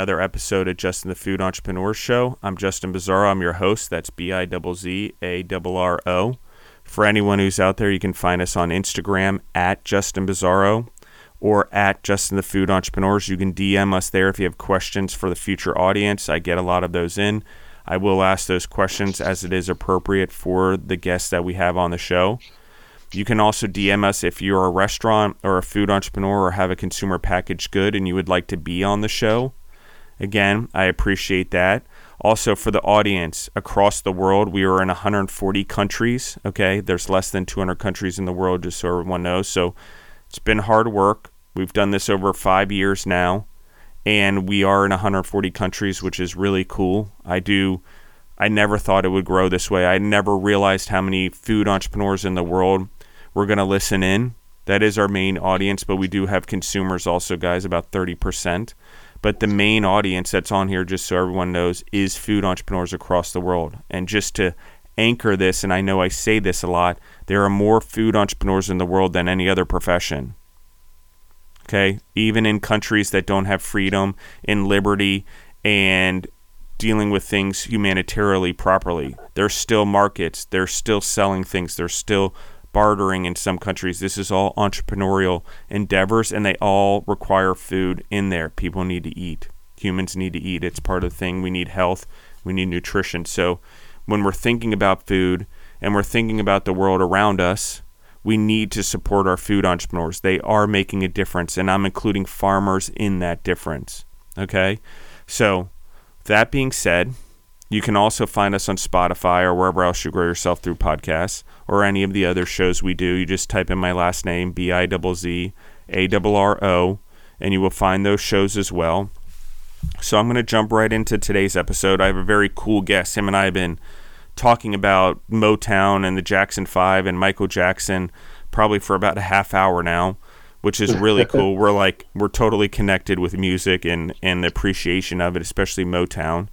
another episode of Justin the Food Entrepreneur Show. I'm Justin Bizzarro. I'm your host. That's B I Z A R O. For anyone who's out there, you can find us on Instagram at Justin Bizzarro or at Justin the Food Entrepreneurs. You can DM us there if you have questions for the future audience. I get a lot of those in. I will ask those questions as it is appropriate for the guests that we have on the show. You can also DM us if you're a restaurant or a food entrepreneur or have a consumer packaged good and you would like to be on the show. Again, I appreciate that. Also, for the audience across the world, we are in 140 countries. Okay, there's less than 200 countries in the world, just so everyone knows. So it's been hard work. We've done this over five years now, and we are in 140 countries, which is really cool. I do. I never thought it would grow this way. I never realized how many food entrepreneurs in the world we're going to listen in. That is our main audience, but we do have consumers also, guys, about 30%. But the main audience that's on here, just so everyone knows, is food entrepreneurs across the world. And just to anchor this, and I know I say this a lot, there are more food entrepreneurs in the world than any other profession. Okay? Even in countries that don't have freedom and liberty and dealing with things humanitarily properly, there's still markets, they're still selling things, they're still bartering in some countries. This is all entrepreneurial endeavors, and they all require food in there. People need to eat. Humans need to eat. It's part of the thing. We need health. We need nutrition. So when we're thinking about food and we're thinking about the world around us, we need to support our food entrepreneurs. They are making a difference, and I'm including farmers in that difference. Okay? So, that being said, you can also find us on Spotify or wherever else you grow yourself through podcasts or any of the other shows we do. You just type in my last name, B I Z Z A R R O, and you will find those shows as well. So I'm going to jump right into today's episode. I have a very cool guest. Him and I have been talking about Motown and the Jackson 5 and Michael Jackson probably for about a half hour now, which is really cool. We're like we're totally connected with music and and the appreciation of it, especially Motown.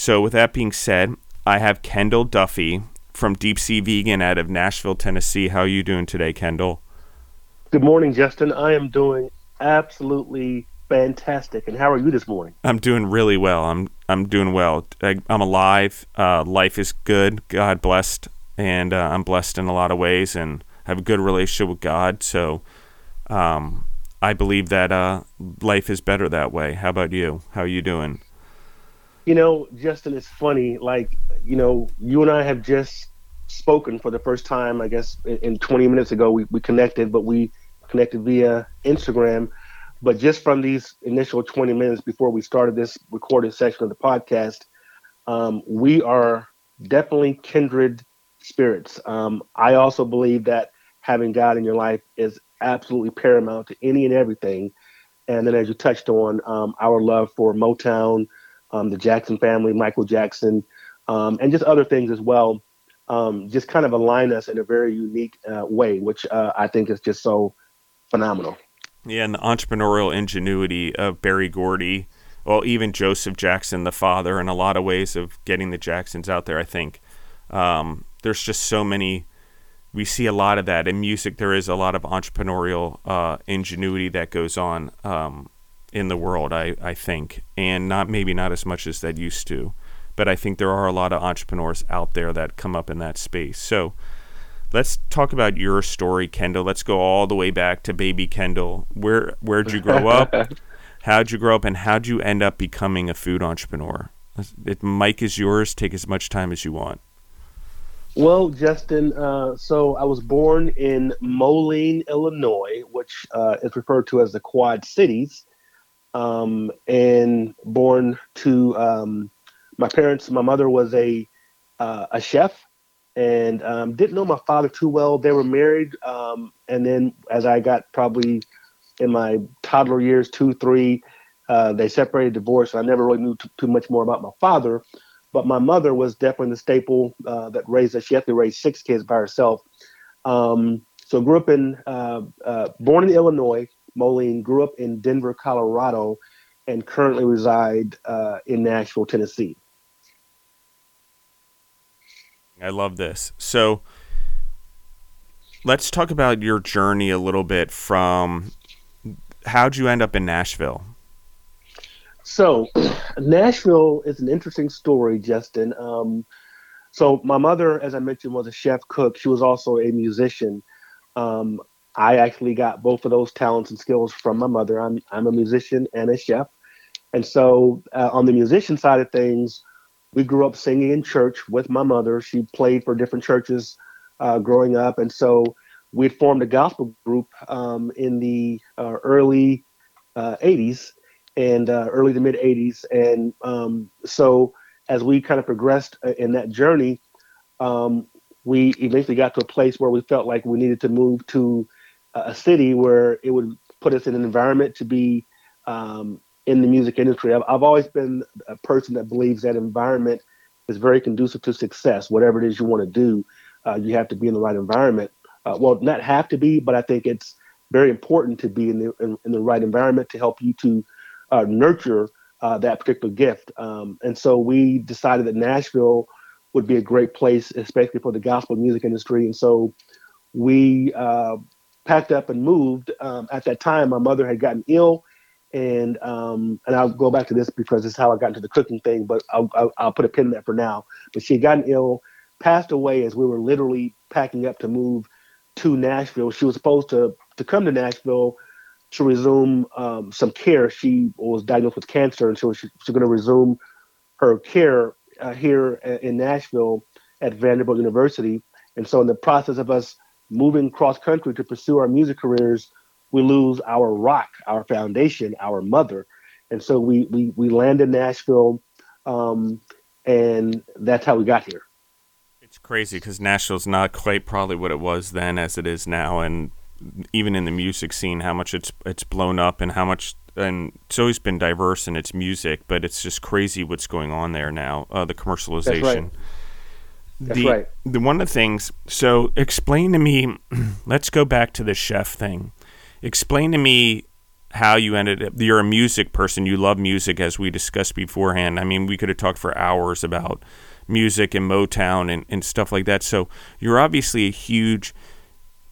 So, with that being said, I have Kendall Duffie from Deep Sea Vegan out of Nashville, Tennessee. How are you doing today, Kendall? Good morning, Justin. I am doing absolutely fantastic. And how are you this morning? I'm doing really well. I'm I'm doing well. I, am alive. Uh, life is good. God blessed, and uh, I'm blessed in a lot of ways, and have a good relationship with God. So, um, I believe that uh, life is better that way. How about you? How are you doing? You know, Justin, it's funny. Like, you know, you and I have just spoken for the first time, I guess, in 20 minutes ago. We, we connected, but we connected via Instagram. But just from these initial 20 minutes before we started this recorded section of the podcast, um, we are definitely kindred spirits. Um, I also believe that having God in your life is absolutely paramount to any and everything. And then, as you touched on, um, our love for Motown, um, the Jackson family, Michael Jackson, um, and just other things as well, um, just kind of align us in a very unique uh, way, which uh, I think is just so phenomenal. Yeah, and the entrepreneurial ingenuity of Berry Gordy, well, even Joseph Jackson, the father, in a lot of ways of getting the Jacksons out there, I think. Um, there's just so many we see a lot of that in music. There is a lot of entrepreneurial uh, ingenuity that goes on. In the world, I, I think, and not maybe not as much as that used to, but I think there are a lot of entrepreneurs out there that come up in that space. So let's talk about your story, Kendall. Let's go all the way back to baby Kendall. Where where'd you grow up? how'd you grow up, and how'd you end up becoming a food entrepreneur? It, Mike is yours. Take as much time as you want. Well, Justin, uh, so I was born in Moline, Illinois, which uh, is referred to as the Quad Cities um, and born to um, my parents. My mother was a uh, a chef, and um, didn't know my father too well. They were married, um, and then as I got probably in my toddler years, two, three, uh, they separated, divorced. And I never really knew t- too much more about my father, but my mother was definitely the staple uh, that raised us. She had to raise six kids by herself. Um, so grew up in, uh, uh, born in Illinois, Moline grew up in Denver, Colorado, and currently reside uh, in Nashville, Tennessee. I love this. So let's talk about your journey a little bit from how'd you end up in Nashville? So, Nashville is an interesting story, Justin. Um, so, my mother, as I mentioned, was a chef cook. She was also a musician. Um, I actually got both of those talents and skills from my mother. I'm I'm a musician and a chef, and so uh, on the musician side of things, we grew up singing in church with my mother. She played for different churches uh, growing up, and so we had formed a gospel group um, in the uh, early '80s uh, and uh, early to mid '80s, and um, so as we kind of progressed uh, in that journey, um, we eventually got to a place where we felt like we needed to move to a city where it would put us in an environment to be um, in the music industry. I've, I've always been a person that believes that environment is very conducive to success. Whatever it is you want to do, uh, you have to be in the right environment. Uh, well, not have to be, but I think it's very important to be in the in, in the right environment to help you to uh, nurture uh, that particular gift. Um, and so we decided that Nashville would be a great place, especially for the gospel music industry. And so we uh, packed up and moved. Um, at that time, my mother had gotten ill, and um, and I'll go back to this because it's how I got into the cooking thing. But I'll, I'll, I'll put a pin in that for now. But she had gotten ill, passed away as we were literally packing up to move to Nashville. She was supposed to to come to Nashville to resume um, some care. She was diagnosed with cancer, and so she, she's going to resume her care uh, here in Nashville at Vanderbilt University. And so, in the process of us moving cross country to pursue our music careers, we lose our rock, our foundation, our mother. And so we we we land in Nashville, um, and that's how we got here. It's crazy because Nashville's not quite probably what it was then as it is now, and even in the music scene, how much it's it's blown up and how much and it's always been diverse in its music, but it's just crazy what's going on there now. Uh, the commercialization. That's right. That's the, right. The one of the things. So explain to me. let's go back to the chef thing. Explain to me how you ended up. You're a music person. You love music, as we discussed beforehand. I mean, we could have talked for hours about music and Motown and, and stuff like that. So you're obviously a huge.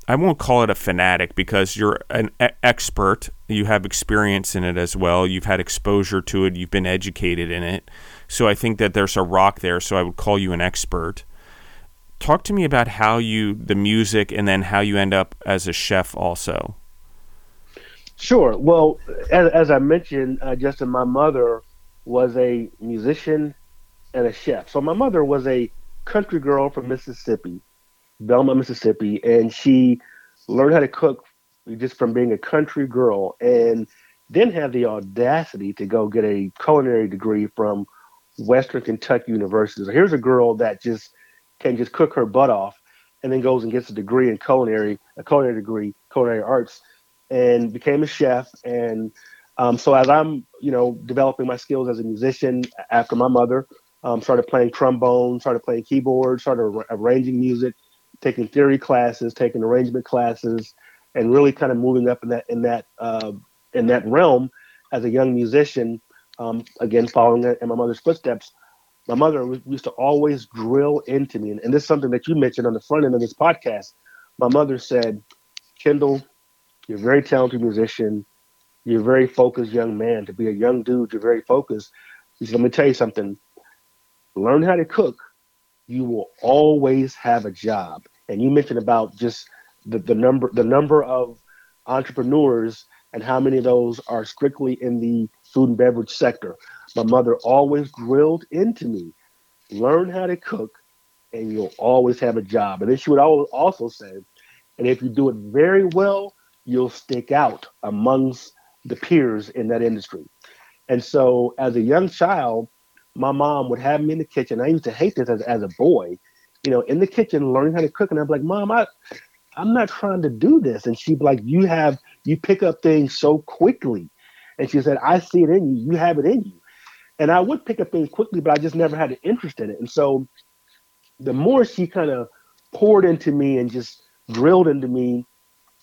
I won't call it a fanatic because you're an e- expert. You have experience in it as well. You've had exposure to it. You've been educated in it. So I think that there's a rock there. So I would call you an expert talk to me about how you the music and then how you end up as a chef also. Sure. Well as, as i mentioned uh, justin my mother was a musician and a chef. So my mother was a country girl from mississippi belmont mississippi and she learned how to cook just from being a country girl and then had the audacity to go get a culinary degree from western kentucky university. So here's a girl that just can just cook her butt off and then goes and gets a degree in culinary, a culinary degree, culinary arts, and became a chef. And um, so as I'm, you know, developing my skills as a musician after my mother, um, started playing trombone, started playing keyboard, started ar- arranging music, taking theory classes, taking arrangement classes, and really kind of moving up in that in that uh, in that realm as a young musician. Um, again, following in my mother's footsteps, my mother used to always drill into me, and, and this is something that you mentioned on the front end of this podcast. My mother said, Kendall, you're a very talented musician. You're a very focused young man. To be a young dude, you're very focused. She said, let me tell you something. Learn how to cook. You will always have a job. And you mentioned about just the, the number the number of entrepreneurs and how many of those are strictly in the food and beverage sector. My mother always drilled into me, learn how to cook, and you'll always have a job. And then she would also say, and if you do it very well, you'll stick out amongst the peers in that industry. And so as a young child, my mom would have me in the kitchen. I used to hate this as, as a boy, you know, in the kitchen learning how to cook. And I'm like, Mom, I, I'm not trying to do this. And she'd be like, You have, you pick up things so quickly. And she said, I see it in you. You have it in you. And I would pick up things quickly, but I just never had an interest in it. And so the more she kind of poured into me and just drilled into me,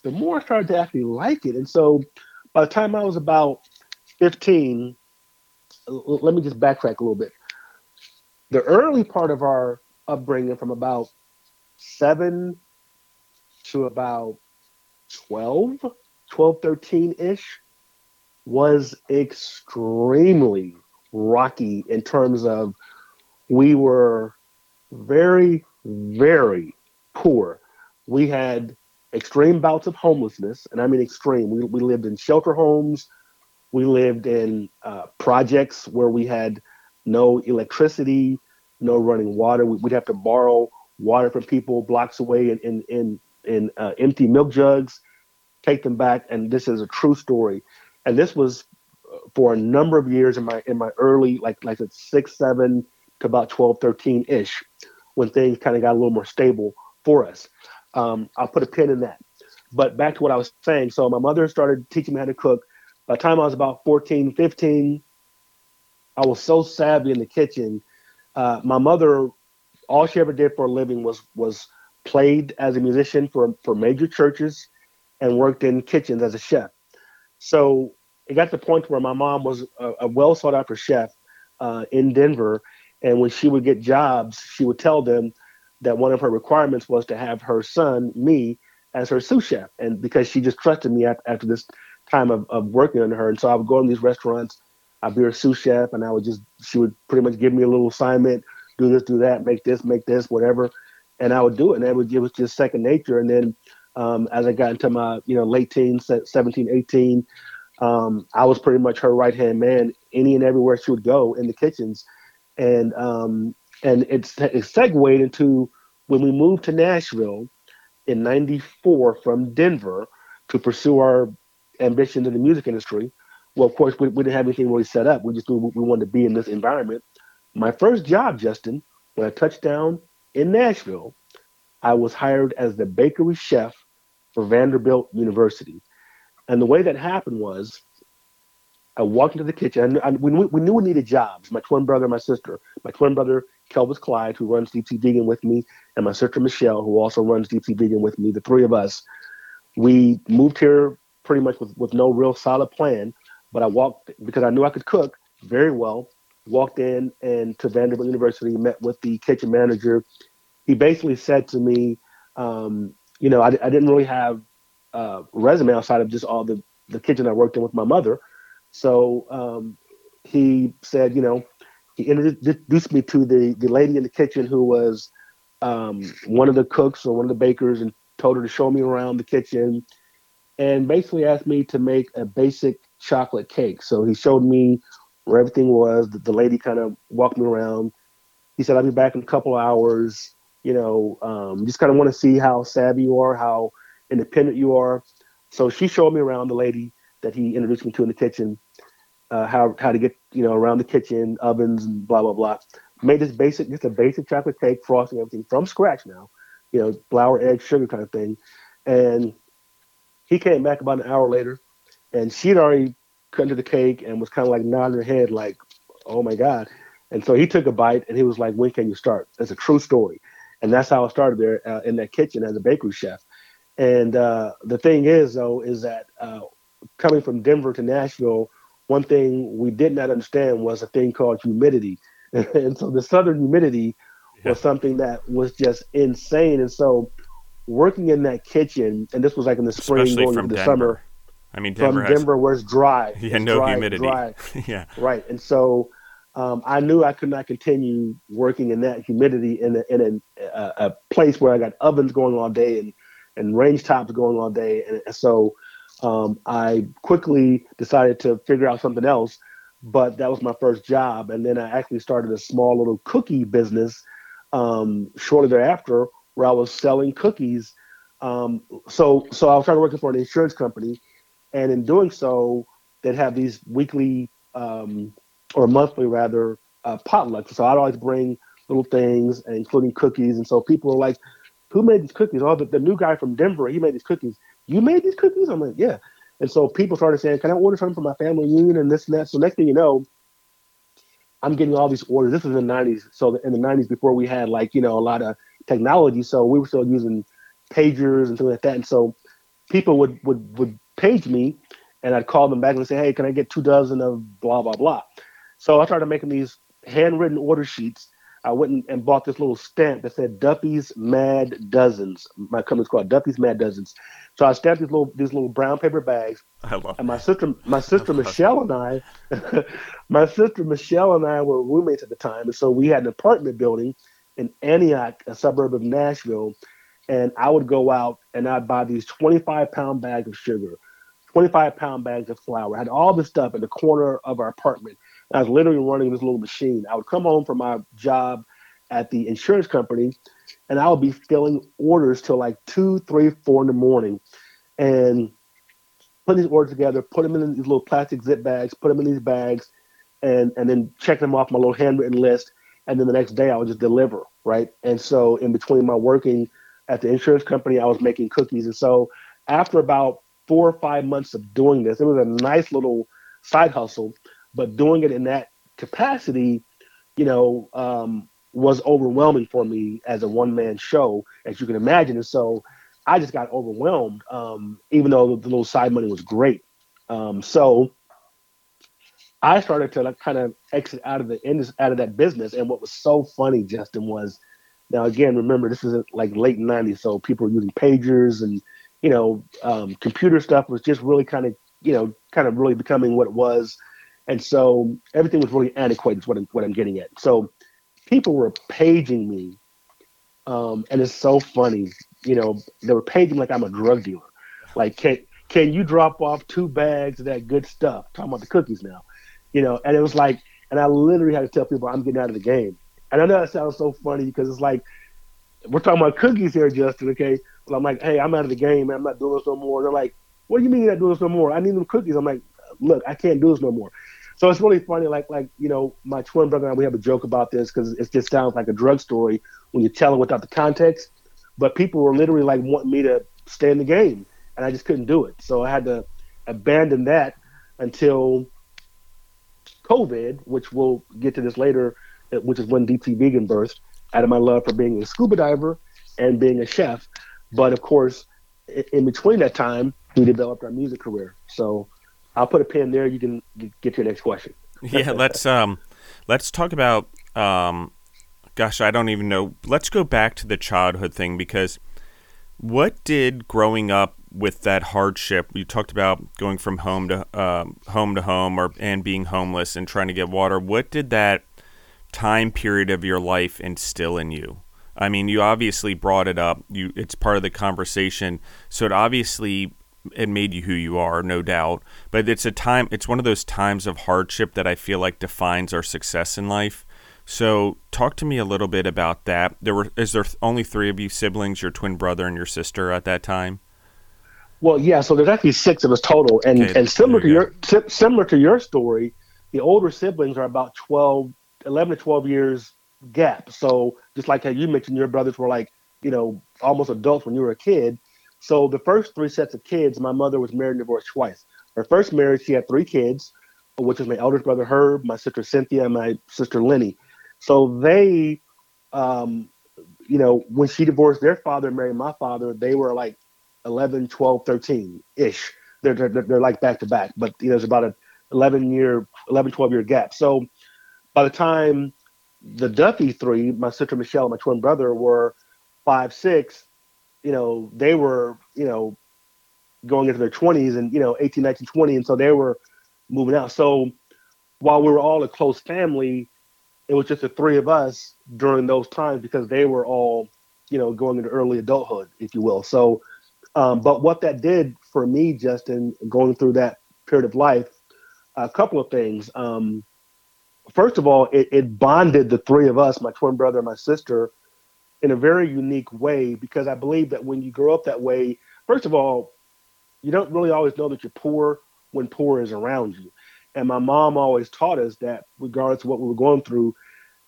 the more I started to actually like it. And so by the time I was about 15, let me just backtrack a little bit. The early part of our upbringing from about seven to about 12, 12, 13 ish, was extremely rocky in terms of we were very, very poor. We had extreme bouts of homelessness, and I mean extreme. We, we lived in shelter homes. We lived in uh, projects where we had no electricity, no running water. We'd have to borrow water from people blocks away in in in, in uh, empty milk jugs, take them back, and this is a true story. And this was uh, for a number of years in my in my early like like at six seven to about 12 13 ish when things kind of got a little more stable for us. Um, i'll put a pin in that. But back to what i was saying so my mother started teaching me how to cook. By the time i was about 14 15 i was so savvy in the kitchen uh, my mother all she ever did for a living was was played as a musician for for major churches and worked in kitchens as a chef. So it got to the point where my mom was a, a well sought after chef uh, in Denver, and when she would get jobs, she would tell them that one of her requirements was to have her son, me, as her sous chef, and because she just trusted me after, this time of, of working under her, and so I would go in these restaurants, I'd be her sous chef, and I would just she would pretty much give me a little assignment do this, do that, make this, make this, whatever. And I would do it. And it, would, it was just second nature. And then um, as I got into my, you know, late teens, 17, 18, um, I was pretty much her right hand man any and everywhere she would go in the kitchens. And, um, and it segued into when we moved to Nashville in 94 from Denver to pursue our ambitions in the music industry. Well, of course, we, we didn't have anything really set up. We just knew we wanted to be in this environment. My first job, Justin, when I touched down in Nashville, I was hired as the bakery chef for Vanderbilt University. And the way that happened was I walked into the kitchen. And we, knew, we knew we needed jobs. My twin brother, and my sister, my twin brother, Kelvis Clyde, who runs Sea Vegan with me, and my sister, Michelle, who also runs Sea Vegan with me, the three of us, we moved here pretty much with, with no real solid plan. But I walked because I knew I could cook very well walked in and to Vanderbilt University, met with the kitchen manager. He basically said to me, um, you know, I, I, didn't really have a resume outside of just all the, the kitchen I worked in with my mother. So um, he said, you know, he introduced me to the, the lady in the kitchen who was um, one of the cooks or one of the bakers and told her to show me around the kitchen and basically asked me to make a basic chocolate cake. So he showed me where everything was. The, the lady kind of walked me around. He said, I'll be back in a couple hours. You know, um, just kind of want to see how savvy you are, how independent you are. So she showed me around the lady that he introduced me to in the kitchen, uh, how how to get you know around the kitchen, ovens and blah blah blah. Made this basic, just a basic chocolate cake, frosting everything from scratch now, you know, flour, egg, sugar kind of thing. And he came back about an hour later, and she'd already cut into the cake and was kind of like nodding her head, like, "Oh my god!" And so he took a bite and he was like, "When can you start?" It's a true story, and that's how I started there uh, in that kitchen as a bakery chef. And uh, the thing is, though, is that uh, coming from Denver to Nashville, one thing we did not understand was a thing called humidity, and so the southern humidity yeah. was something that was just insane. And so working in that kitchen, and this was like in the spring, Especially going into the summer I mean, Denver from Denver, where it's dry. Yeah, it's no dry, humidity. Dry. yeah, right. And so um, I knew I could not continue working in that humidity in a, in a, a, place where I got ovens going all day and and range tops going all day, and so um, I quickly decided to figure out something else. But that was my first job, and then I actually started a small little cookie business um, shortly thereafter, where I was selling cookies. Um, so so I was started working for an insurance company and in doing so, they'd have these weekly um, or monthly rather uh, potlucks. So I'd always bring little things, including cookies. And so people are like, "Who made these cookies?" Oh, the, the new guy from Denver. He made these cookies. You made these cookies? I'm like, yeah. And so people started saying, "Can I order something for my family reunion and this and that?" So next thing you know, I'm getting all these orders. This in the 90s. So in the 90s, before we had like you know a lot of technology, so we were still using pagers and things like that. And so people would would would page me, and I'd call them back and say, hey, can I get two dozen of blah blah blah? So I started making these handwritten order sheets I went and, and bought this little stamp that said Duffie's Mad Dozens. My company's called Duffie's Mad Dozens. So I stamped these little these little brown paper bags. I love. And my sister, my sister Michelle and I, my sister Michelle and I were roommates at the time, and so we had an apartment building in Antioch, a suburb of Nashville. And I would go out and I'd buy these 25 pound bags of sugar, 25 pound bags of flour. I had all this stuff in the corner of our apartment. I was literally running this little machine. I would come home from my job at the insurance company and I would be filling orders till like two, three, four in the morning and put these orders together, put them in these little plastic zip bags, put them in these bags, and, and then check them off my little handwritten list. And then the next day I would just deliver, right? And so in between my working at the insurance company, I was making cookies. And so after about four or five months of doing this, it was a nice little side hustle but doing it in that capacity, you know, um, was overwhelming for me as a one man show, as you can imagine. And so I just got overwhelmed, um, even though the little side money was great. Um, so I started to like, kind of exit out of the out of that business. And what was so funny, Justin, was now again, remember this is like late '90s, so people were using pagers and you know, um, computer stuff was just really kind of you know, kind of really becoming what it was and so everything was really antiquated, is what I'm, what I'm getting at. So people were paging me. Um, and it's so funny, you know, they were paging like I'm a drug dealer. Like, can, can you drop off two bags of that good stuff? Talking about the cookies now, you know, and it was like, and I literally had to tell people I'm getting out of the game. And I know that sounds so funny because it's like, we're talking about cookies here, Justin, okay? Well, I'm like, hey, I'm out of the game, man. I'm not doing this no more. They're like, what do you mean you're not doing this no more? I need them cookies. I'm like, look, I can't do this no more. So it's really funny. Like like you know, my twin brother and I we have a joke about this because it just sounds like a drug story when you tell it without the context. But people were literally like wanting me to stay in the game, and I just couldn't do it. So I had to abandon that until COVID, which we'll get to this later, uh, which is when Deep Sea Vegan burst out of my love for being a scuba diver and being a chef. But of course, in between that time, we developed our music career. So I'll put a pin there. You can get to your next question. yeah, let's um, let's talk about um, gosh, I don't even know. Let's go back to the childhood thing because what did growing up with that hardship? You talked about going from home to um, home to home, or and being homeless and trying to get water. What did that time period of your life instill in you? I mean, you obviously brought it up. You, it's part of the conversation. So it obviously it made you who you are, no doubt. But it's a time. It's one of those times of hardship that I feel like defines our success in life. So, talk to me a little bit about that. There were is there only three of you siblings, your twin brother and your sister at that time? Well, yeah. So there's actually six of us total, and okay, and similar to your similar to your story, the older siblings are about 12, 11 to twelve years gap. So just like how you mentioned, your brothers were like you know almost adults when you were a kid. So the first three sets of kids, my mother was married and divorced twice. Her first marriage, she had three kids, which was my eldest brother Herb, my sister Cynthia, and my sister Lenny. So they, um, you know, when she divorced their father and married my father, they were like 11, 12, 13 ish. They're, they're, they're like back to back, but you know, there's about a 11 year, 11, 12 year gap. So by the time the Duffie three, my sister Michelle and my twin brother were five, six, you know, they were, you know, going into their 20s and, you know, 18, 19, 20. And so they were moving out. So while we were all a close family, it was just the three of us during those times because they were all, you know, going into early adulthood, if you will. So, um, but what that did for me, Justin, going through that period of life, a couple of things. Um, first of all, it, it bonded the three of us, my twin brother and my sister, in a very unique way because I believe that when you grow up that way, first of all, you don't really always know that you're poor when poor is around you. And my mom always taught us that regardless of what we were going through,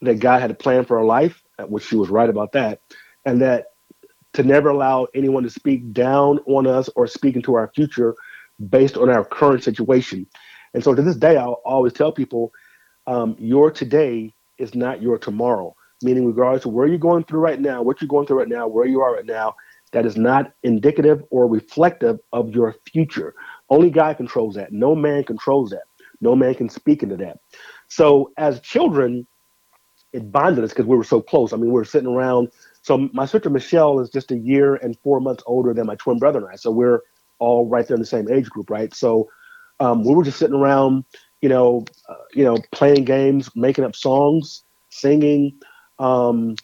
that God had a plan for our life, which she was right about that, and that to never allow anyone to speak down on us or speak into our future based on our current situation. And so to this day, I'll always tell people, um, your today is not your tomorrow meaning regardless of where you're going through right now, what you're going through right now, where you are right now, that is not indicative or reflective of your future. Only God controls that. No man controls that. No man can speak into that. So as children, it bonded us because we were so close. I mean, we were sitting around. So my sister Michelle is just a year and four months older than my twin brother and I. So we're all right there in the same age group, right? So um, we were just sitting around, you know, uh, you know, playing games, making up songs, singing, um,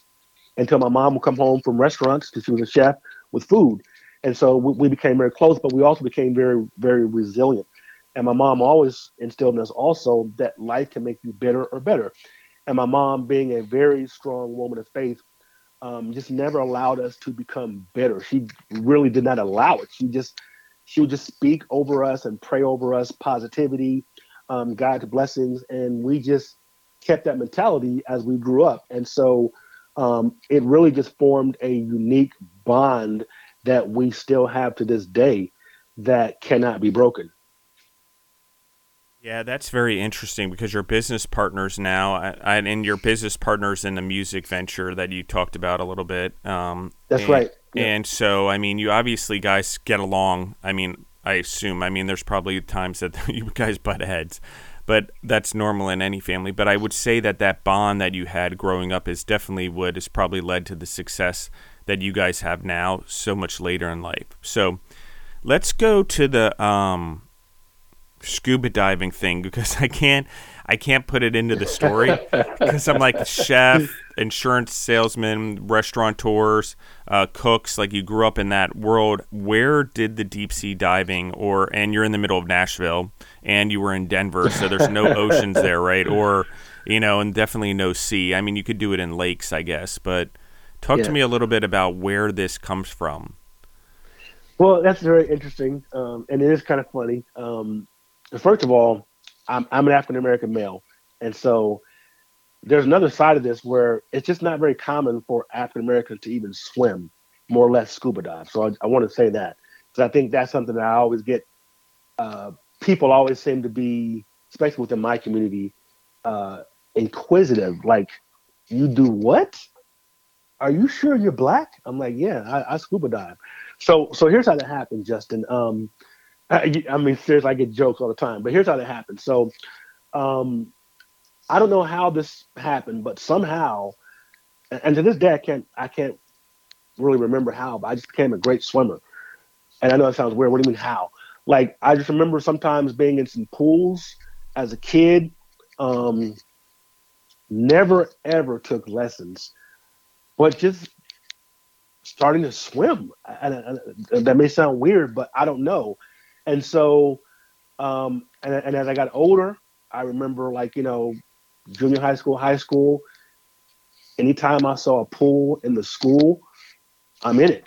until my mom would come home from restaurants because she was a chef with food, and so we, we became very close. But we also became very, very resilient. And my mom always instilled in us also that life can make you bitter or better. And my mom, being a very strong woman of faith, um, just never allowed us to become bitter. She really did not allow it. She just she would just speak over us and pray over us positivity, um, God's blessings, and we just kept that mentality as we grew up. And so um, it really just formed a unique bond that we still have to this day that cannot be broken. Yeah, that's very interesting because your business partners now, and your business partners in the music venture that you talked about a little bit. Um, that's and, right. Yeah. And so, I mean, you obviously guys get along. I mean, I assume. I mean, there's probably times that you guys butt heads, but that's normal in any family. But I would say that that bond that you had growing up is definitely what has probably led to the success that you guys have now so much later in life. So let's go to the um, scuba diving thing because I can't I can't put it into the story because I'm like chef, insurance salesman, restaurateurs, uh, cooks. Like you grew up in that world. Where did the deep sea diving, or and you're in the middle of Nashville, and you were in Denver, so there's no oceans there, right? Or you know, and definitely no sea. I mean, you could do it in lakes, I guess. But talk yeah. to me a little bit about where this comes from. Well, that's very interesting, um, and it is kind of funny. Um, first of all, I'm, I'm an African American male, and so there's another side of this where it's just not very common for African Americans to even swim, more or less scuba dive. So I, I want to say that because I think that's something that I always get. Uh, people always seem to be, especially within my community, uh, inquisitive. Like, you do what? Are you sure you're black? I'm like, yeah, I, I scuba dive. So, so here's how that happened, Justin. Um, I, I mean, seriously, I get jokes all the time, but here's how that happened. So, um, I don't know how this happened, but somehow, and to this day, I can't, I can't really remember how, but I just became a great swimmer. And I know that sounds weird. What do you mean how? Like, I just remember sometimes being in some pools as a kid. Um, never ever took lessons, but just starting to swim. And, and, and that may sound weird, but I don't know. And so, um, and, and as I got older, I remember like, you know, junior high school, high school, anytime I saw a pool in the school, I'm in it.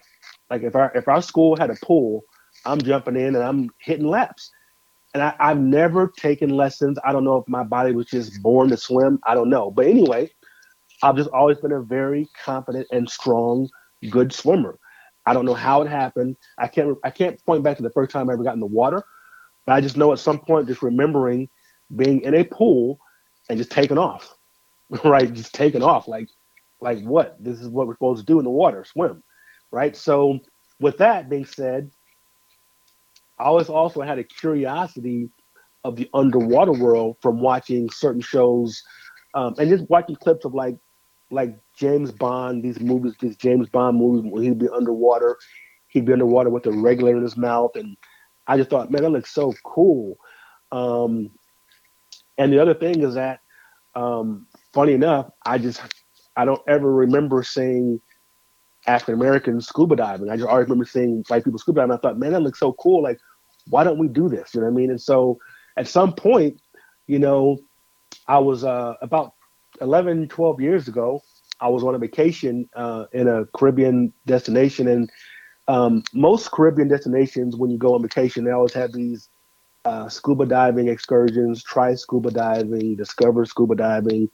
Like if our if our school had a pool, I'm jumping in and I'm hitting laps. And I, I've never taken lessons. I don't know if my body was just born to swim. I don't know. But anyway, I've just always been a very confident and strong, good swimmer. I don't know how it happened. I can't I can't point back to the first time I ever got in the water, but I just know at some point just remembering being in a pool and just taking off, right? Just taking off like like what? This is what we're supposed to do in the water, swim, right? So with that being said, I always also had a curiosity of the underwater world from watching certain shows um, and just watching clips of like like James Bond, these movies, these James Bond movies where he'd be underwater, he'd be underwater with a regulator in his mouth, and I just thought, man, that looks so cool. Um, and the other thing is that, um, funny enough, I just I don't ever remember seeing African American scuba diving. I just always remember seeing white people scuba diving. I thought, man, that looks so cool. Like, why don't we do this? You know what I mean? And so, at some point, you know, I was uh, about 11, 12 years ago, I was on a vacation uh, in a Caribbean destination. And um, most Caribbean destinations, when you go on vacation, they always have these uh, scuba diving excursions, try scuba diving, discover scuba diving,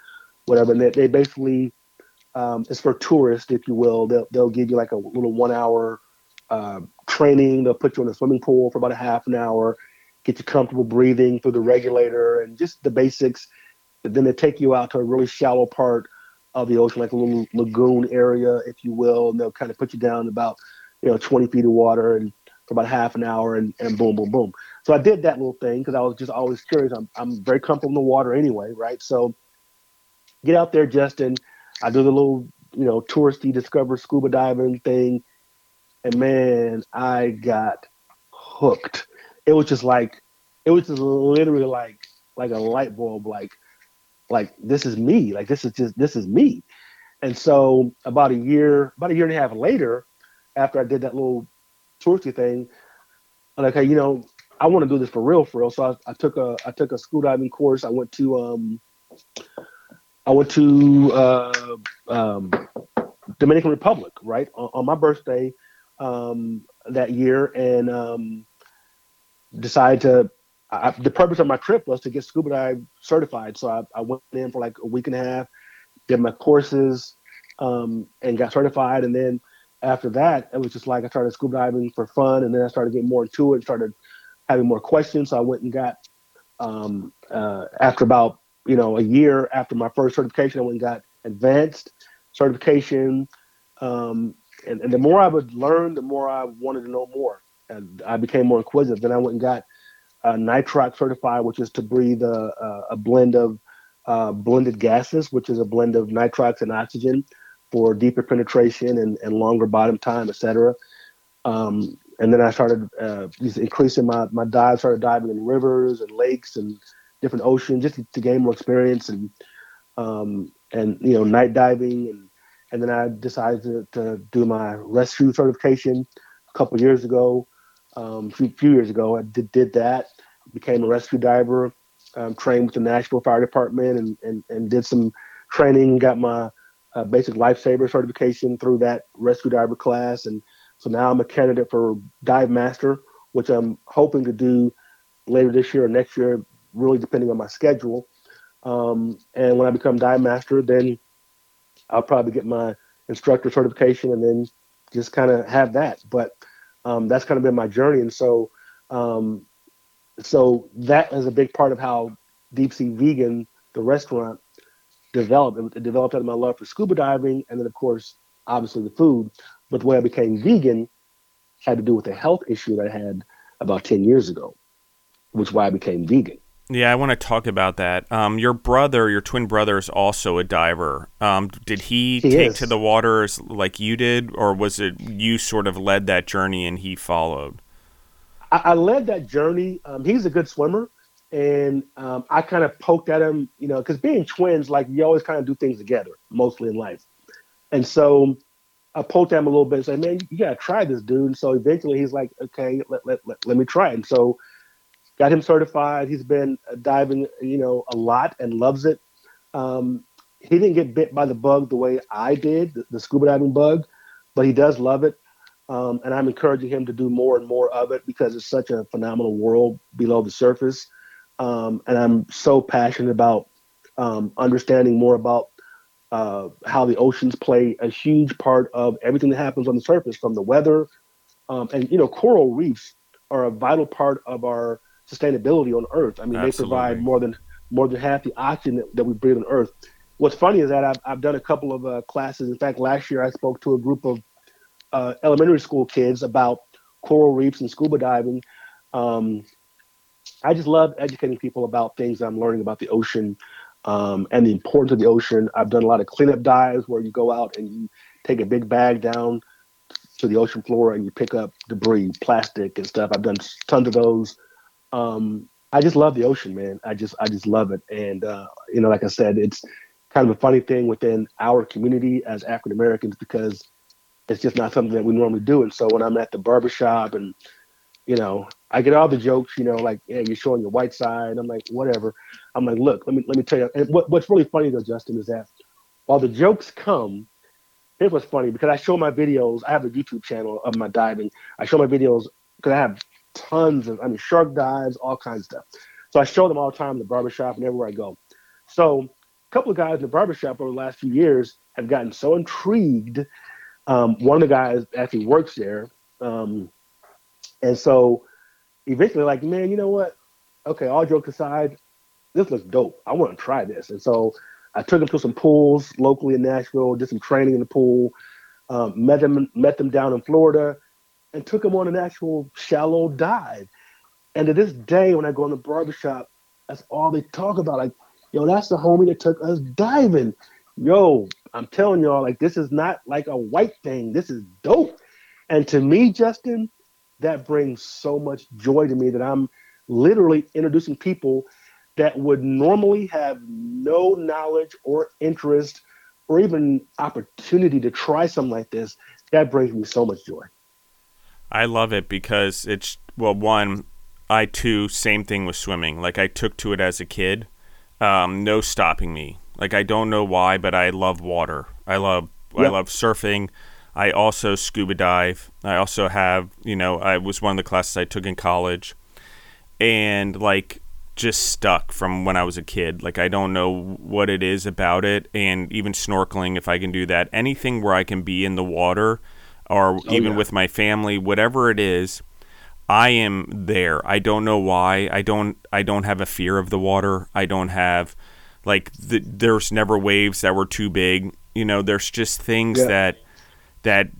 whatever. And they, they basically, um, it's for tourists, if you will. They'll, they'll give you like a little one hour uh, training. They'll put you in a swimming pool for about a half an hour, get you comfortable breathing through the regulator and just the basics then they take you out to a really shallow part of the ocean, like a little lagoon area, if you will, and they'll kind of put you down about, you know, 20 feet of water and for about half an hour and, and boom, boom, boom. So I did that little thing because I was just always curious. I'm, I'm very comfortable in the water anyway, right? So get out there, Justin. I do the little, you know, touristy discover scuba diving thing. And man, I got hooked. It was just like, it was just literally like, like a light bulb, like, like this is me. Like this is just, this is me. And so about a year, about a year and a half later, after I did that little touristy thing, I'm like, hey, you know, I want to do this for real, for real. So I, I took a, I took a scuba diving course. I went to, um, I went to uh, um, Dominican Republic, right, on, on my birthday um, that year, and um, decided to. I, the purpose of my trip was to get scuba dive certified. So I, I went in for like a week and a half, did my courses, um, and got certified. And then after that, it was just like I started scuba diving for fun, and then I started getting more into it, started having more questions. So I went and got um, uh, after about you know, a year after my first certification, I went and got advanced certification. Um, and, and the more I would learn, the more I wanted to know more. And I became more inquisitive. Then I went and got uh, nitrox certified, which is to breathe a, a, a blend of uh, blended gases, which is a blend of nitrox and oxygen for deeper penetration and, and longer bottom time, etc. Um, and then I started uh, increasing my, my dive, started diving in rivers and lakes and different oceans just to, to gain more experience and um, and you know night diving and and then I decided to, to do my rescue certification a couple years ago, um, a few, years ago. I did, did that, became a rescue diver, um, trained with the Nashville Fire Department, and, and, and did some training, got my uh, basic lifesaver certification through that rescue diver class. And so now I'm a candidate for Dive Master, which I'm hoping to do later this year or next year, really depending on my schedule. Um, and when I become dive master, then I'll probably get my instructor certification and then just kind of have that. But um, that's kind of been my journey. And so, um, so that is a big part of how Deep Sea Vegan, the restaurant, developed. It developed out of my love for scuba diving, and then of course, obviously the food. But the way I became vegan had to do with a health issue that I had about ten years ago, which why I became vegan. Yeah, I want to talk about that. Um, your brother, your twin brother, is also a diver. Um, did he, he take is. to the waters like you did, or was it you sort of led that journey and he followed? I, I led that journey. Um, he's a good swimmer, and um, I kind of poked at him, you know, because being twins, like you always kind of do things together, mostly in life. And so I poked at him a little bit and said, "Man, you gotta try this, dude." And so eventually, he's like, "Okay, let let let, let me try it." And so got him certified. He's been diving, you know, a lot and loves it. Um, he didn't get bit by the bug the way I did, the, the scuba diving bug, but he does love it. Um, and I'm encouraging him to do more and more of it because it's such a phenomenal world below the surface. Um, and I'm so passionate about um, understanding more about uh, how the oceans play a huge part of everything that happens on the surface, from the weather. Um, and you know, coral reefs are a vital part of our sustainability on Earth. I mean, Absolutely. they provide more than more than half the oxygen that, that we breathe on Earth. What's funny is that I've, I've done a couple of uh, classes. In fact, last year I spoke to a group of uh, elementary school kids about coral reefs and scuba diving. Um, I just love educating people about things I'm learning about the ocean um, and the importance of the ocean. I've done a lot of cleanup dives where you go out and you take a big bag down to the ocean floor and you pick up debris, plastic and stuff. I've done tons of those um, I just love the ocean, man. I just I just love it, and uh, you know, like I said, it's kind of a funny thing within our community as African Americans because it's just not something that we normally do. And so when I'm at the barbershop and you know, I get all the jokes, you know, like, yeah, you're showing your white side. I'm like, whatever. I'm like, look, let me let me tell you. And what, what's really funny though, Justin, is that while the jokes come, it was funny because I show my videos. I have a YouTube channel of my diving. I show my videos because I have tons of, I mean, shark dives, all kinds of stuff. So I show them all the time in the barbershop and everywhere I go. So a couple of guys in the barbershop over the last few years have gotten so intrigued. Um, one of the guys actually works there. Um, and so eventually, like, man, you know what? Okay, all jokes aside, this looks dope. I want to try this. And so I took them to some pools locally in Nashville, did some training in the pool, um, met them met them down in Florida, and took him on an actual shallow dive. And to this day, when I go in the barbershop, that's all they talk about. Like, yo, that's the homie that took us diving. Yo, I'm telling y'all, like this is not like a white thing. This is dope. And to me, Justin, that brings so much joy to me that I'm literally introducing people that would normally have no knowledge or interest or even opportunity to try something like this. That brings me so much joy. I love it because it's well, one, I too, same thing with swimming. Like I took to it as a kid, um, no stopping me. Like I don't know why, but I love water. I love. I love surfing. I also scuba dive. I also have, you know, I was one of the classes I took in college, and like just stuck from when I was a kid. Like I don't know what it is about it, and even snorkeling, if I can do that, anything where I can be in the water, or oh, even yeah. with my family, whatever it is, I am there. I don't know why. I don't. I don't have a fear of the water. I don't have like the, there's never waves that were too big. You know, there's just things yeah. that that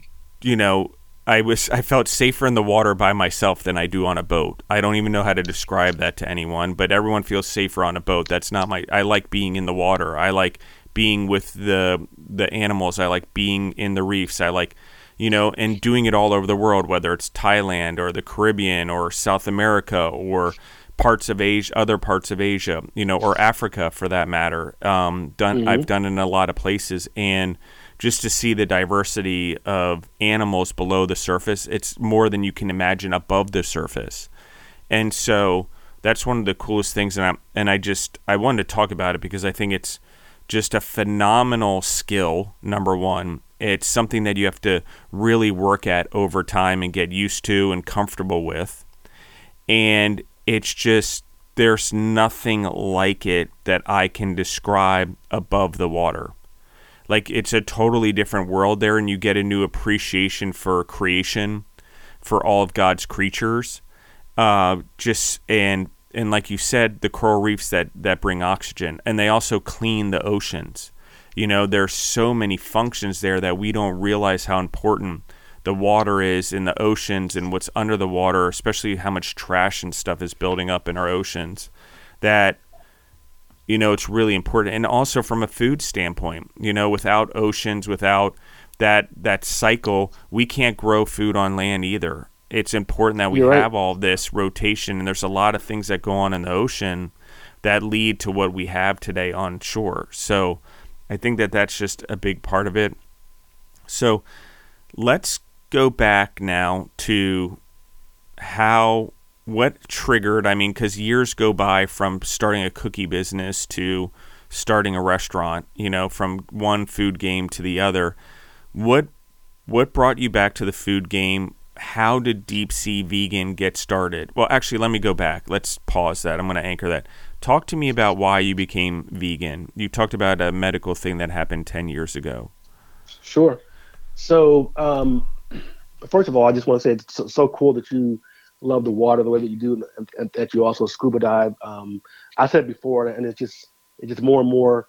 you know I was I felt safer in the water by myself than I do on a boat. I don't even know how to describe that to anyone, but everyone feels safer on a boat. That's not my I like being in the water. I like being with the the animals. I like being in the reefs. I like you know, and doing it all over the world, whether it's Thailand or the Caribbean or South America or parts of Asia, other parts of Asia, you know, or Africa for that matter. Um, done, mm-hmm. I've done in a lot of places, and just to see the diversity of animals below the surface, it's more than you can imagine above the surface. And so that's one of the coolest things and I and I just I wanted to talk about it because I think it's just a phenomenal skill number 1. It's something that you have to really work at over time and get used to and comfortable with. And it's just there's nothing like it that I can describe above the water. Like it's a totally different world there and you get a new appreciation for creation for all of god's creatures. Uh, just and and like you said the coral reefs that that bring oxygen. And they also clean the oceans you know there's so many functions there that we don't realize how important the water is in the oceans and what's under the water especially how much trash and stuff is building up in our oceans that you know, it's really important. And also from a food standpoint, you know, without oceans, without that that cycle, we can't grow food on land either. It's important that we have all this rotation, and there's a lot of things that go on in the ocean that lead to what we have today on shore. So I think that that's just a big part of it. So let's go back now to how what triggered i mean because years go by from starting a cookie business to starting a restaurant you know from one food game to the other. What what brought you back to the food game? How did deep sea vegan get started? Well actually let me go back. Let's pause that. I'm going to anchor that talk to me about why you became vegan you talked about a medical thing that happened 10 years ago sure so um, first of all i just want to say it's so, cool that you love the water the way that you do, and, and that you also scuba dive. Um, I said before, and it's just it's just more and more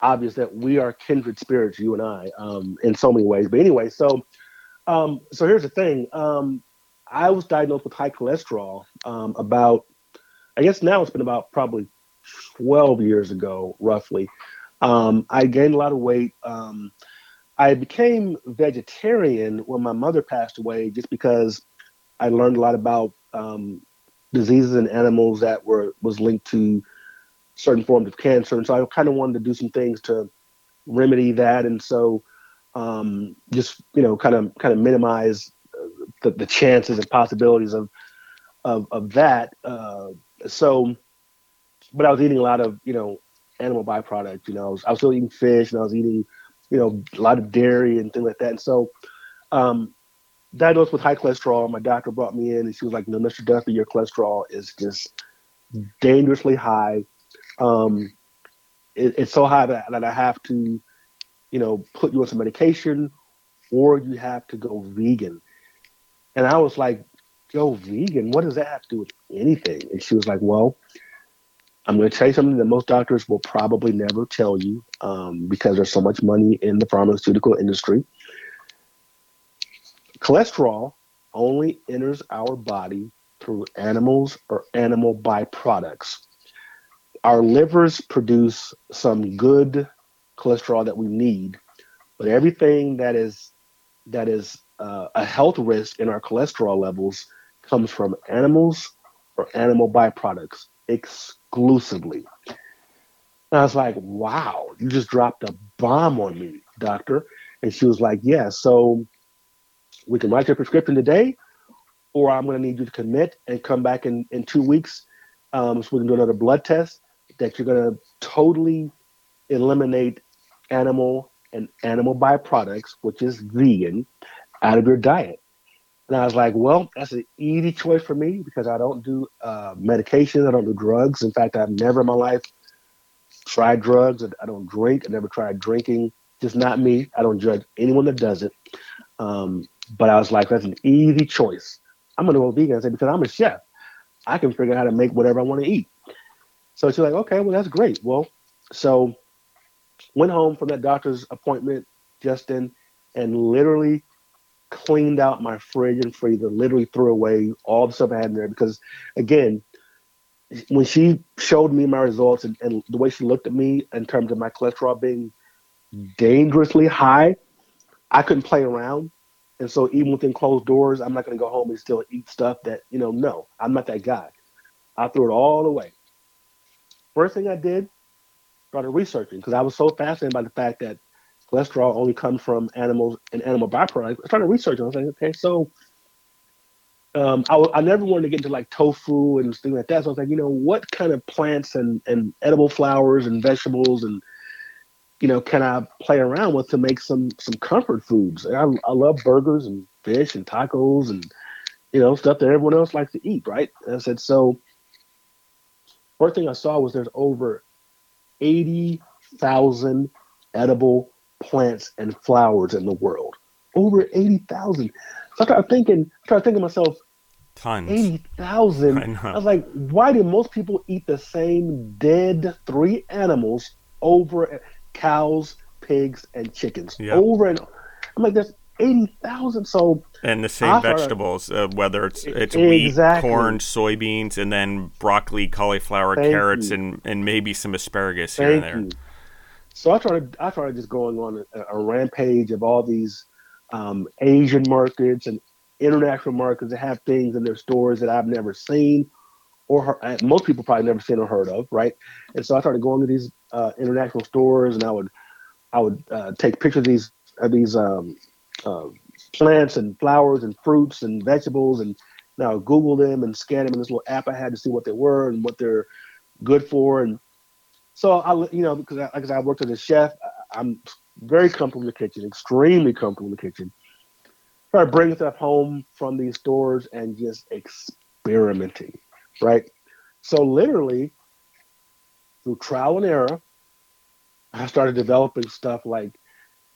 obvious that we are kindred spirits, you and I, um, in so many ways. But anyway, so um, so here's the thing. Um, I was diagnosed with high cholesterol um, about, I guess now it's been about probably 12 years ago, roughly. Um, I gained a lot of weight. Um, I became vegetarian when my mother passed away, just because I learned a lot about um, diseases in animals that were was linked to certain forms of cancer, and so I kind of wanted to do some things to remedy that, and so um, just you know, kind of kind of minimize the, the chances and possibilities of of, of that. Uh, so, but I was eating a lot of you know animal byproduct. You know, I was, I was still eating fish, and I was eating you know a lot of dairy and things like that. And so, um, diagnosed with high cholesterol. My doctor brought me in and she was like, "No, Mr. Duffie, your cholesterol is just dangerously high. Um, it, it's so high that, that I have to, you know, put you on some medication, or you have to go vegan." And I was like, "Go vegan? What does that have to do with anything?" And she was like, "Well." I'm going to tell you something that most doctors will probably never tell you um, because there's so much money in the pharmaceutical industry Cholesterol only enters our body through animals or animal byproducts. our livers produce some good cholesterol that we need, but everything that is that is uh, a health risk in our cholesterol levels comes from animals or animal byproducts exclusively. And I was like, wow, you just dropped a bomb on me, doctor. And she was like, yeah, so we can write your prescription today, or I'm going to need you to commit and come back in, in two weeks um, so we can do another blood test that you're going to totally eliminate animal and animal byproducts, which is vegan, out of your diet. And I was like, well, that's an easy choice for me because I don't do uh, medication. I don't do drugs. In fact, I've never in my life tried drugs. I don't drink. I never tried drinking. Just not me. I don't judge anyone that does it. Um, but I was like, that's an easy choice. I'm going to go vegan. I said, because I'm a chef. I can figure out how to make whatever I want to eat. So she's like, okay, well, that's great. Well, so went home from that doctor's appointment, Justin, and literally cleaned out my fridge and freezer, literally threw away all the stuff I had in there because, again, when she showed me my results and, and the way she looked at me in terms of my cholesterol being dangerously high, I couldn't play around. And so even within closed doors, I'm not going to go home and still eat stuff that, you know, no, I'm not that guy. I threw it all away. First thing I did, started researching because I was so fascinated by the fact that cholesterol only comes from animals and animal byproducts. I started researching. I was like, okay, so um, I, I never wanted to get into like tofu and things like that. So I was like, you know, what kind of plants and, and edible flowers and vegetables and you know can I play around with to make some some comfort foods? I, I love burgers and fish and tacos and you know stuff that everyone else likes to eat, right? And I said so. First thing I saw was there's over eighty thousand edible plants and flowers in the world. Over 80,000. So I started thinking, I started thinking to myself, Tons. 80,000. I, I was like, why do most people eat the same dead three animals over cows, pigs, and chickens? Yep. Over and I'm like, there's 80,000. So and the same vegetables, uh, whether it's it's exactly. wheat, corn, soybeans, and then broccoli, cauliflower, Thank carrots, you. and and maybe some asparagus here and there. you. So I started, I started just going on a, a rampage of all these um, Asian markets and international markets that have things in their stores that I've never seen, or heard, most people probably never seen or heard of, right? And so I started going to these uh, international stores, and I would, I would uh, take pictures of these of these um, uh, plants and flowers and fruits and vegetables, and now Google them and scan them in this little app I had to see what they were and what they're good for, and so I, you know, because I, because I worked as a chef, I'm very comfortable in the kitchen, extremely comfortable in the kitchen. Started bringing stuff home from these stores and just experimenting, right? So literally, through trial and error, I started developing stuff like,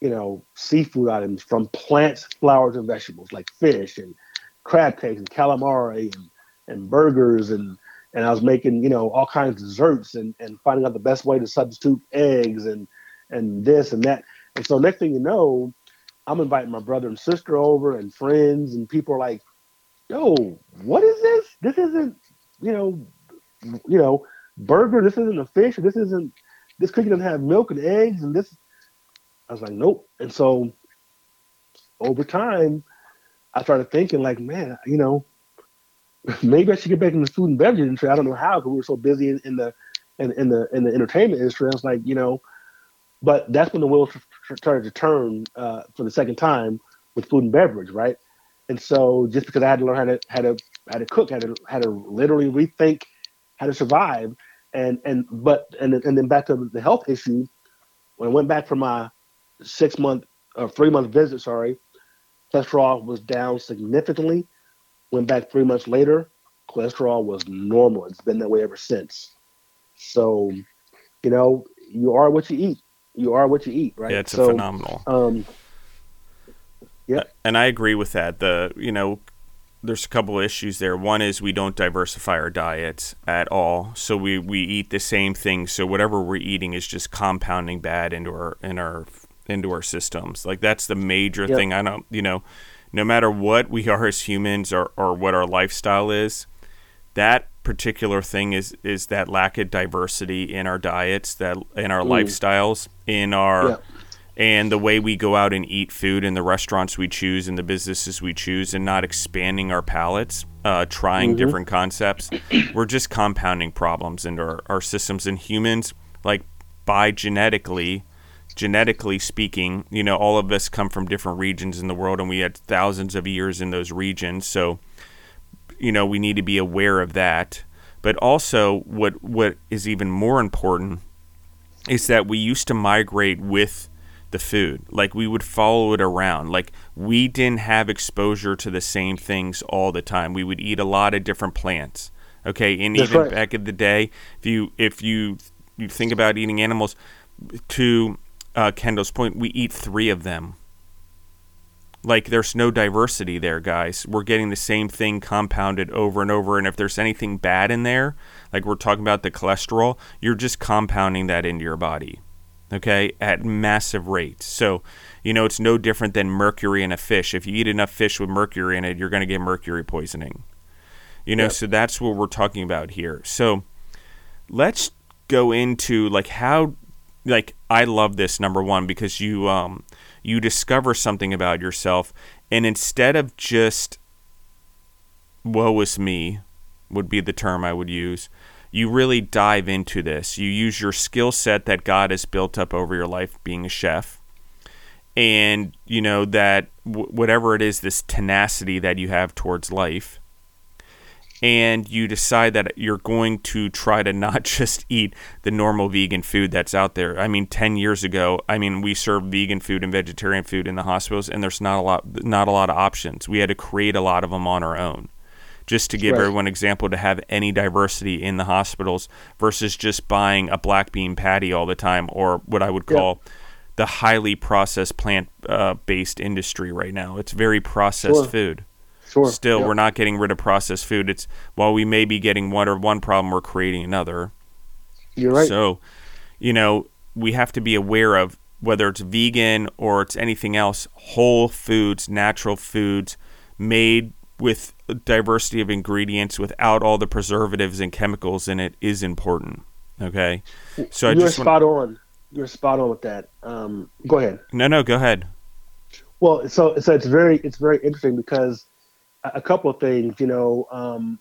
you know, seafood items from plants, flowers, and vegetables, like fish and crab cakes and calamari and, and burgers and and I was making, you know, all kinds of desserts and, and finding out the best way to substitute eggs and and this and that. And so next thing you know, I'm inviting my brother and sister over and friends and people are like, yo, what is this? This isn't, you know, you know, burger, this isn't a fish, this isn't this cookie doesn't have milk and eggs and this I was like, nope. And so over time, I started thinking like, man, you know, maybe I should get back in the food and beverage industry. I don't know how because we were so busy in, in the in, in the in the entertainment industry. I was like, you know, but that's when the wheels started to turn uh, for the second time with food and beverage, right? And so just because I had to learn how to how to how to cook, had to had to literally rethink how to survive, and and but and and then back to the health issue. When I went back for my six month or three month visit, sorry, cholesterol was down significantly. Went back three months later, cholesterol was normal. It's been that way ever since. So, you know, you are what you eat. You are what you eat, right? Yeah, it's so, a phenomenal. Um, yeah, And I agree with that. The you know, there's a couple of issues there. One is we don't diversify our diets at all, so we we eat the same thing. So whatever we're eating is just compounding bad into our in our into our systems. Like that's the major Yep. thing. I don't you know, no matter what we are as humans or or what our lifestyle is, that particular thing is is that lack of diversity in our diets, that in our lifestyles, in our Yeah. and the way we go out and eat food in the restaurants we choose and the businesses we choose and not expanding our palates, uh, trying different concepts. We're just compounding problems into our, our systems and humans, like by genetically genetically speaking, you know, all of us come from different regions in the world and we had thousands of years in those regions. So, you know, we need to be aware of that. But also what what is even more important is that we used to migrate with the food. Like we would follow it around. Like we didn't have exposure to the same things all the time. We would eat a lot of different plants. Okay, and That's even right. back in the day, if you if you you think about eating animals, to uh, Kendall's point, we eat three of them. Like there's no diversity there, guys. We're getting the same thing compounded over and over. And if there's anything bad in there, like we're talking about the cholesterol, you're just compounding that into your body, okay, at massive rates. So, you know, it's no different than mercury in a fish. If you eat enough fish with mercury in it, you're going to get mercury poisoning. You know, Yep. so that's what we're talking about here. So, let's go into like how like I love this number one because you um you discover something about yourself and instead of just woe is me would be the term I would use you really dive into this. You use your skill set that God has built up over your life being a chef and you know that w- whatever it is this tenacity that you have towards life and you decide that you're going to try to not just eat the normal vegan food that's out there. I mean, 10 years ago, I mean, we served vegan food and vegetarian food in the hospitals and there's not a lot not a lot of options. We had to create a lot of them on our own. Just to give Right. everyone an example to have any diversity in the hospitals versus just buying a black bean patty all the time or what I would Yeah. call the highly processed plant uh, based industry right now. It's very processed Sure. food Sure. still yeah. we're not getting rid of processed food it's while we may be getting one or one problem we're creating another You're right. so you know we have to be aware of whether it's vegan or it's anything else whole foods natural foods made with a diversity of ingredients without all the preservatives and chemicals in it is important okay so i You're just spot on. You're spot on with that. Um, go ahead. no no go ahead Well, so so it's very it's very interesting because a, couple of things, you know, um,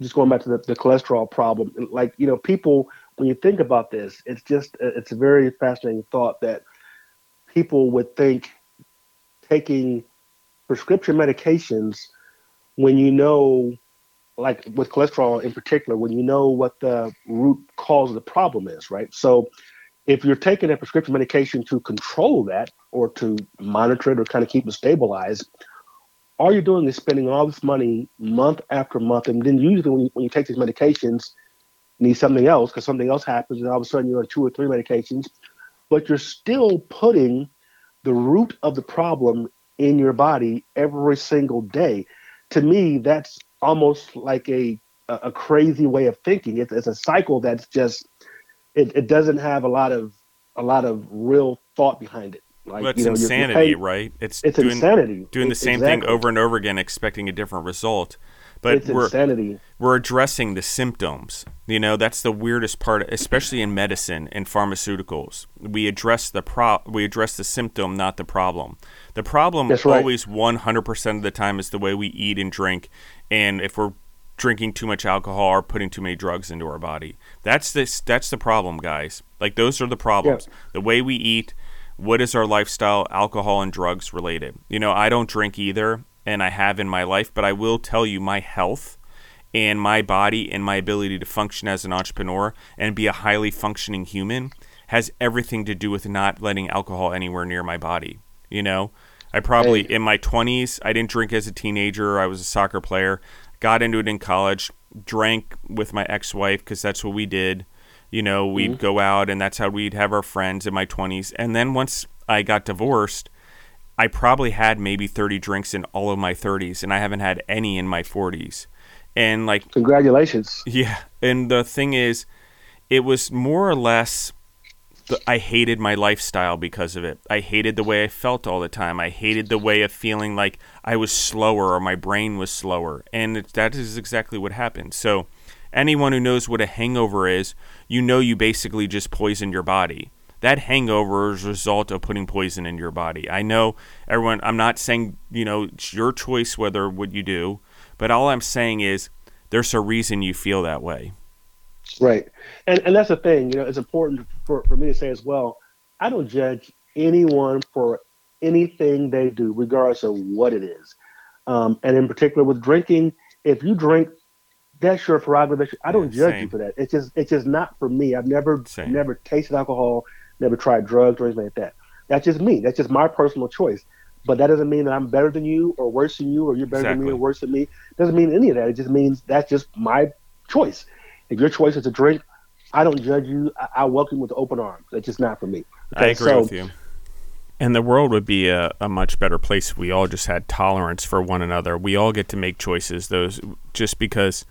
just going back to the, the cholesterol problem, like you know, people when you think about this, it's just it's a very fascinating thought that people would think taking prescription medications when you know like with cholesterol in particular when you know what the root cause of the problem is right? So if you're taking a prescription medication to control that or to monitor it or kind of keep it stabilized, all you're doing is spending all this money month after month. And then usually when you, when you take these medications, need something else because something else happens, and all of a sudden you're on two or three medications, but you're still putting the root of the problem in your body every single day. To me, that's almost like a a a crazy way of thinking. It's, it's a cycle that's just it, it doesn't have a lot of a lot of real thought behind it. Like well, it's you know, insanity right it's, It's doing, insanity. doing the same thing over and over again expecting a different result but it's we're insanity. we're addressing the symptoms. You know, that's the weirdest part, especially in medicine and pharmaceuticals. We address the pro we address the symptom, not the problem. The problem right. always 100% of the time is the way we eat and drink and if we're drinking too much alcohol or putting too many drugs into our body. That's this that's the problem, guys. Like those are the problems. The way we eat, what is our lifestyle, alcohol and drugs related. You know, I don't drink either and I have in my life, but I will tell you my health and my body and my ability to function as an entrepreneur and be a highly functioning human has everything to do with not letting alcohol anywhere near my body. You know, I probably Hey. in my 20s, I didn't drink as a teenager. I was a soccer player, got into it in college, drank with my ex wife because that's what we did. You know, we'd mm-hmm. go out and that's how we'd have our friends in my 20s. And then once I got divorced, I probably had maybe 30 drinks in all of my 30s, and I haven't had any in my 40s. And like, Congratulations. yeah, and the thing is, it was more or less. I hated my lifestyle because of it. I hated the way I felt all the time. I hated the way of feeling like I was slower or my brain was slower, and it, that is exactly what happened. So, anyone who knows what a hangover is, you know you basically just poison your body. That hangover is a result of putting poison in your body. I know everyone, I'm not saying, you know, it's your choice whether what you do, but all I'm saying is there's a reason you feel that way. Right. And and that's the thing, you know, it's important for, for me to say as well. I don't judge anyone for anything they do, regardless of what it is. Um, and in particular with drinking, if you drink, that's your prerogative. I don't yeah, judge same. you for that. It's just it's just not for me. I've never same. never tasted alcohol, never tried drugs or anything like that. That's just me. That's just my personal choice. But that doesn't mean that I'm better than you or worse than you or you're better exactly. than me or worse than me. It doesn't mean any of that. It just means that's just my choice. If your choice is to drink, I don't judge you. I, I welcome you with open arms. That's just not for me. Okay? I agree so, with you. And the world would be a, a much better place if we all just had tolerance for one another. We all get to make choices. Those just because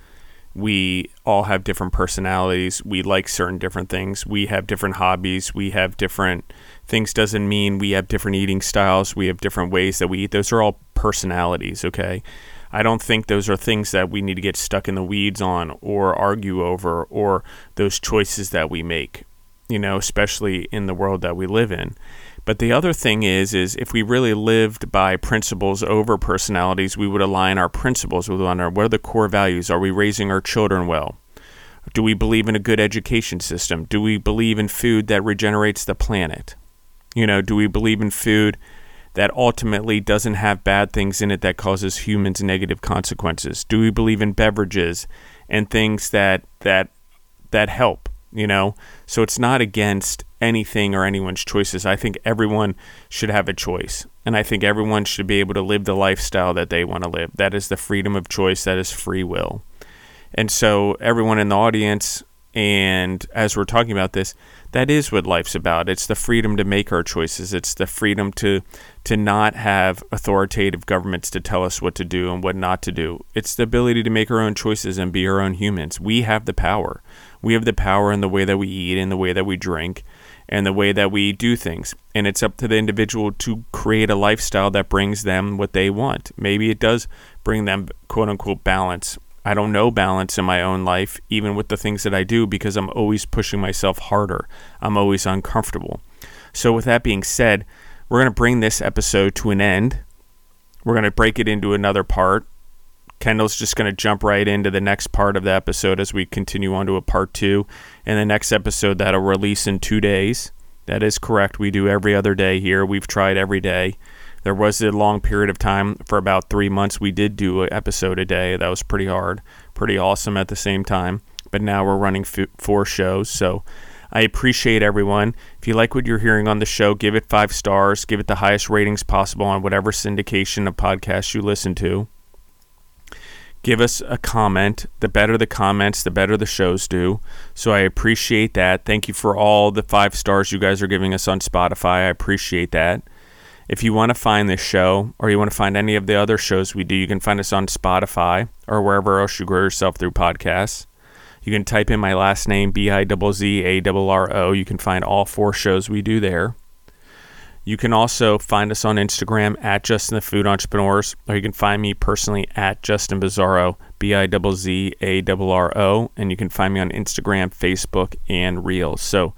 we all have different personalities. We like certain different things. We have different hobbies. We have different things. Doesn't mean we have different eating styles. We have different ways that we eat. Those are all personalities. Okay. I don't think those are things that we need to get stuck in the weeds on or argue over or those choices that we make, you know, especially in the world that we live in. But the other thing is, is if we really lived by principles over personalities, we would align our principles with one another. What are the core values? Are we raising our children well? Do we believe in a good education system? Do we believe in food that regenerates the planet? You know, do we believe in food that ultimately doesn't have bad things in it that causes humans negative consequences? Do we believe in beverages and things that that that help? You know, so it's not against anything or anyone's choices. I think everyone should have a choice. And I think everyone should be able to live the lifestyle that they want to live. That is the freedom of choice, that is free will. And so, everyone in the audience, and as we're talking about this, that is what life's about. It's the freedom to make our choices. It's the freedom to to not have authoritative governments to tell us what to do and what not to do. It's the ability to make our own choices and be our own humans. We have the power. We have the power in the way that we eat, in the way that we drink, and the way that we do things. And it's up to the individual to create a lifestyle that brings them what they want. Maybe it does bring them quote unquote balance. I don't know balance in my own life, even with the things that I do, because I'm always pushing myself harder. I'm always uncomfortable. So, with that being said, we're going to bring this episode to an end. We're going to break it into another part. Kendall's just going to jump right into the next part of the episode as we continue on to a part two. And the next episode that'll release in two days. That is correct. We do every other day here. We've tried every day. There was a long period of time for about three months. We did do an episode a day. That was pretty hard, pretty awesome at the same time. But now we're running f- four shows. So I appreciate everyone. If you like what you're hearing on the show, give it five stars. Give it the highest ratings possible on whatever syndication of podcasts you listen to give us a comment. The better the comments, the better the shows do. So I appreciate that. Thank you for all the five stars you guys are giving us on Spotify. I appreciate that. If you want to find this show or you want to find any of the other shows we do, you can find us on Spotify or wherever else you grow yourself through podcasts. You can type in my last name, B I Z Z A R R O. You can find all four shows we do there. You can also find us on Instagram at Justin the Food Entrepreneurs, or you can find me personally at Justin Bizzarro, B I Z A R O, and you can find me on Instagram, Facebook, and Reels. So,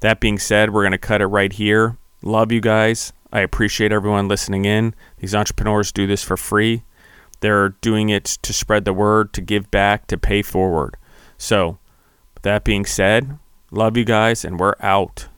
that being said, we're going to cut it right here. Love you guys. I appreciate everyone listening in. These entrepreneurs do this for free. They're doing it to spread the word, to give back, to pay forward. So, that being said, love you guys, and we're out.